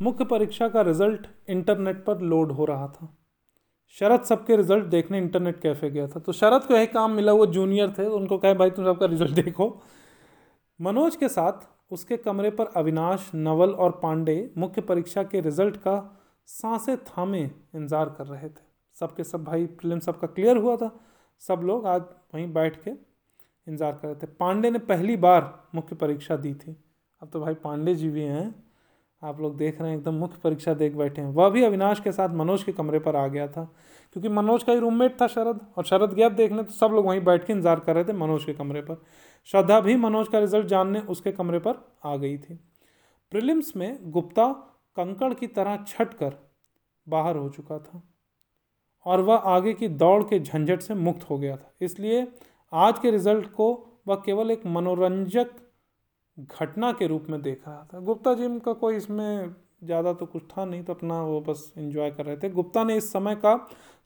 मुख्य परीक्षा का रिज़ल्ट इंटरनेट पर लोड हो रहा था। शरद सबके रिज़ल्ट देखने इंटरनेट कैफ़े गया था। तो शरद को यही काम मिला, वो जूनियर थे तो उनको कहे, भाई, तुम सबका रिज़ल्ट देखो। मनोज के साथ उसके कमरे पर अविनाश, नवल और पांडे मुख्य परीक्षा के रिज़ल्ट का साँसें थामे इंतज़ार कर रहे थे। सबके सब, भाई, फ़िल्म सबका क्लियर हुआ था। सब लोग आज वहीं बैठ के इंतज़ार कर रहे थे। पांडे ने पहली बार मुख्य परीक्षा दी थी। अब तो भाई, पांडे जी भी हैं। आप लोग देख रहे हैं, एकदम मुख्य परीक्षा देख बैठे हैं। वह भी अविनाश के साथ मनोज के कमरे पर आ गया था, क्योंकि मनोज का ही रूममेट था शरद, और शरद गया देखने तो सब लोग वहीं बैठ के इंतज़ार कर रहे थे मनोज के कमरे पर। श्रद्धा भी मनोज का रिज़ल्ट जानने उसके कमरे पर आ गई थी। प्रिलिम्स में गुप्ता कंकड़ की तरह छट कर बाहर हो चुका था, और वह आगे की दौड़ के झंझट से मुक्त हो गया था। इसलिए आज के रिज़ल्ट को वह केवल एक मनोरंजक घटना के रूप में देख रहा था। गुप्ता जी का कोई इसमें ज़्यादा तो कुछ था नहीं तो अपना वो बस एंजॉय कर रहे थे। गुप्ता ने इस समय का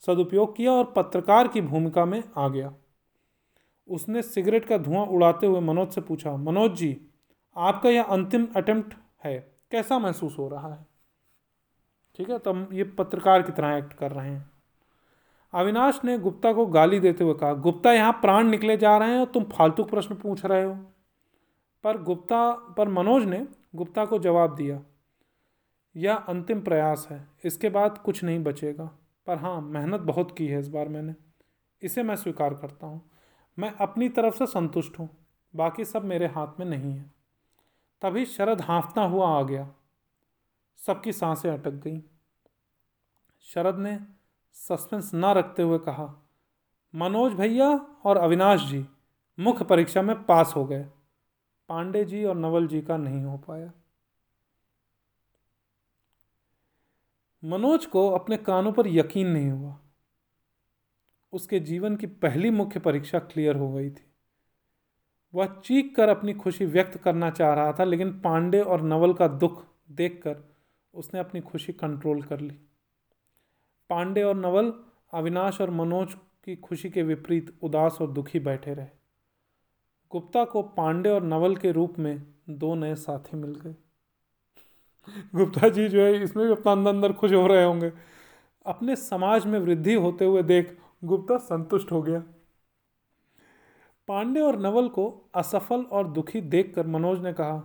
सदुपयोग किया और पत्रकार की भूमिका में आ गया। उसने सिगरेट का धुआँ उड़ाते हुए मनोज से पूछा, मनोज जी, आपका यह अंतिम अटेम्प्ट है, कैसा महसूस हो रहा है? ठीक है तो हम ये पत्रकार की तरह एक्ट कर रहे हैं। अविनाश ने गुप्ता को गाली देते हुए कहा, गुप्ता, यहाँ प्राण निकले जा रहे हैं और तुम फालतू प्रश्न पूछ रहे हो। पर गुप्ता, पर मनोज ने गुप्ता को जवाब दिया, यह अंतिम प्रयास है, इसके बाद कुछ नहीं बचेगा पर हाँ मेहनत बहुत की है इस बार मैंने। इसे मैं स्वीकार करता हूँ। मैं अपनी तरफ़ से संतुष्ट हूँ, बाकी सब मेरे हाथ में नहीं है। तभी शरद हाँफता हुआ आ गया। सबकी साँसें अटक गईं। शरद ने सस्पेंस ना रखते हुए कहा, मनोज भैया और अविनाश जी, मुख्य परीक्षा में पास हो गए। पांडे जी और नवल जी का नहीं हो पाया। मनोज को अपने कानों पर यकीन नहीं हुआ। उसके जीवन की पहली मुख्य परीक्षा क्लियर हो गई थी। वह चीख कर अपनी खुशी व्यक्त करना चाह रहा था, लेकिन पांडे और नवल का दुख देखकर उसने अपनी खुशी कंट्रोल कर ली। पांडे और नवल, अविनाश और मनोज की खुशी के विपरीत उदास और दुखी बैठे रहे। गुप्ता को पांडे और नवल के रूप में दो नए साथी मिल गए। गुप्ता जी जो है इसमें भी अपना अंदर अंदर खुश हो रहे होंगे। अपने समाज में वृद्धि होते हुए देख गुप्ता संतुष्ट हो गया। पांडे और नवल को असफल और दुखी देखकर मनोज ने कहा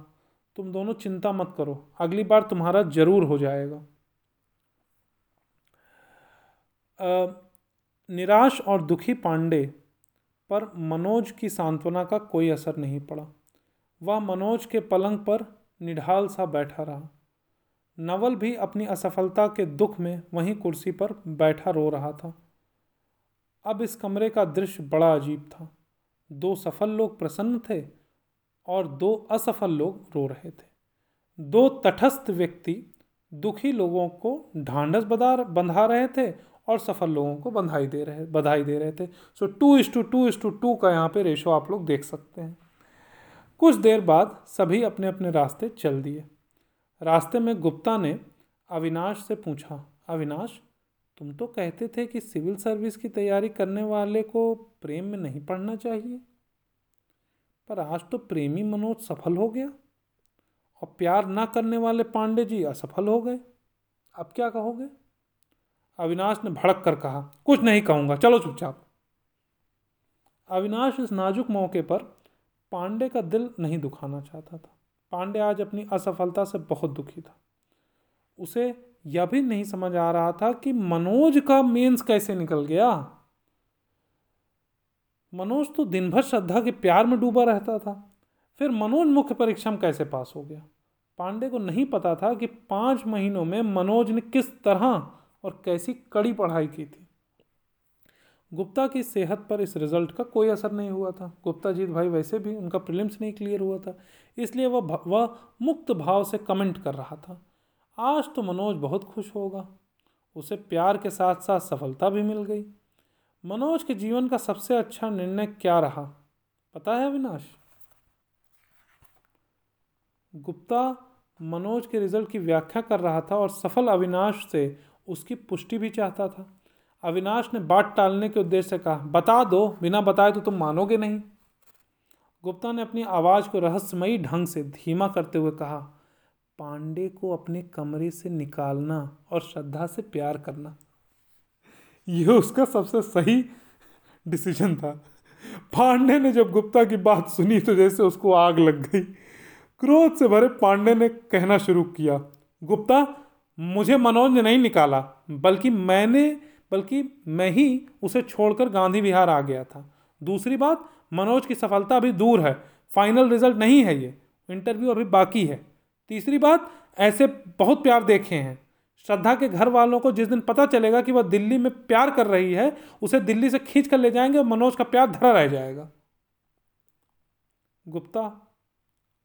तुम दोनों चिंता मत करो अगली बार तुम्हारा ज़रूर हो जाएगा। आ, निराश और दुखी पांडे पर मनोज की सांत्वना का कोई असर नहीं पड़ा। वह मनोज के पलंग पर निढाल सा बैठा रहा। नवल भी अपनी असफलता के दुख में वहीं कुर्सी पर बैठा रो रहा था। अब इस कमरे का दृश्य बड़ा अजीब था। दो सफल लोग प्रसन्न थे और दो असफल लोग रो रहे थे। दो तटस्थ व्यक्ति दुखी लोगों को ढांढस बधा बंधा रहे थे और सफल लोगों को बधाई दे रहे, बधाई दे रहे थे। So two is to two is to two का यहाँ पे रेशो आप लोग देख सकते हैं। कुछ देर बाद सभी अपने अपने रास्ते चल दिए। रास्ते में गुप्ता ने अविनाश से पूछा, अविनाश, तुम तो कहते थे कि सिविल सर्विस की तैयारी करने वाले को प्रेम में नहीं पढ़ना चाहिए। पर आज तो प्रेमी मनोज सफल हो गया। और प्यार ना करने वाले पांडे जी असफल हो गए। अब क्या कहोगे? अविनाश ने भड़क कर कहा, कुछ नहीं कहूँगा, चलो चुपचाप. अविनाश इस नाजुक मौके पर पांडे का दिल नहीं दुखाना चाहता था। पांडे आज अपनी असफलता से बहुत दुखी था। उसे यह भी नहीं समझ आ रहा था कि मनोज का मेंस कैसे निकल गया। मनोज तो दिन भर श्रद्धा के प्यार में डूबा रहता था। फिर मनोज मुख्य परीक्षा में कैसे पास हो गया? पांडे को नहीं पता था कि पाँच महीनों में मनोज ने किस तरह और कैसी कड़ी पढ़ाई की थी। गुप्ता की सेहत पर इस रिज़ल्ट का कोई असर नहीं हुआ था। गुप्ता जीत भाई वैसे भी उनका प्रीलिम्स नहीं क्लियर हुआ था, इसलिए वह वह मुक्त भाव से कमेंट कर रहा था। आज तो मनोज बहुत खुश होगा। उसे प्यार के साथ साथ सफलता भी मिल गई। मनोज के जीवन का सबसे अच्छा निर्णय क्या रहा? पता है अविनाश? गुप्ता मनोज के रिज़ल्ट की व्याख्या कर रहा था और सफल अविनाश से उसकी पुष्टि भी चाहता था। अविनाश ने बात टालने के उद्देश्य से कहा, बता दो, बिना बताए तो तुम मानोगे नहीं? गुप्ता ने अपनी आवाज़ को रहस्यमयी ढंग से धीमा करते हुए कहा, पांडे को अपने कमरे से निकालना और श्रद्धा से प्यार करना। यह उसका सबसे सही डिसीज़न था। पांडे ने जब गुप्ता की बात सुनी तो जैसे उसको आग लग गई। क्रोध से भरे पांडे ने कहना शुरू किया, गुप्ता मुझे मनोज ने नहीं निकाला, बल्कि मैंने, बल्कि मैं ही उसे छोड़कर गांधी विहार आ गया था। दूसरी बात, मनोज की सफलता अभी दूर है, फाइनल रिज़ल्ट नहीं है ये, इंटरव्यू अभी बाकी है। तीसरी बात, ऐसे बहुत प्यार देखे हैं। श्रद्धा के घर वालों को जिस दिन पता चलेगा कि वह दिल्ली में प्यार कर रही है, उसे दिल्ली से खींच कर ले जाएँगे और मनोज का प्यार धरा रह जाएगा। गुप्ता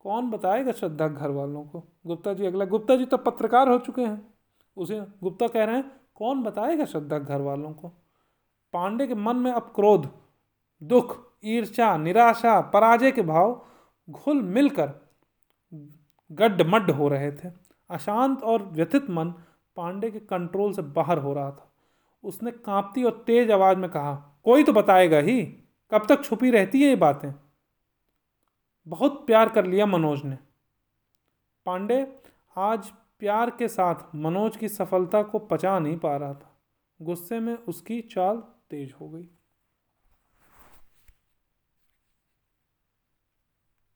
कौन बताएगा श्रद्धा घर वालों को? गुप्ता जी, अगला, गुप्ता जी तो पत्रकार हो चुके हैं। उसे, गुप्ता कह रहे हैं, कौन बताएगा श्रद्धा घर वालों को? पांडे के मन में अब क्रोध, दुख, ईर्ष्या, निराशा, पराजय के भाव घुल मिलकर गड्ढमड्ढ हो रहे थे। अशांत और व्यथित मन पांडे के कंट्रोल से बाहर हो रहा था। उसने कांपती और तेज आवाज़ में कहा, कोई तो बताएगा ही। कब तक छुपी रहती है ये बातें? बहुत प्यार कर लिया मनोज ने। पांडे, आज प्यार के साथ मनोज की सफलता को पचा नहीं पा रहा था। गुस्से में उसकी चाल तेज हो गई।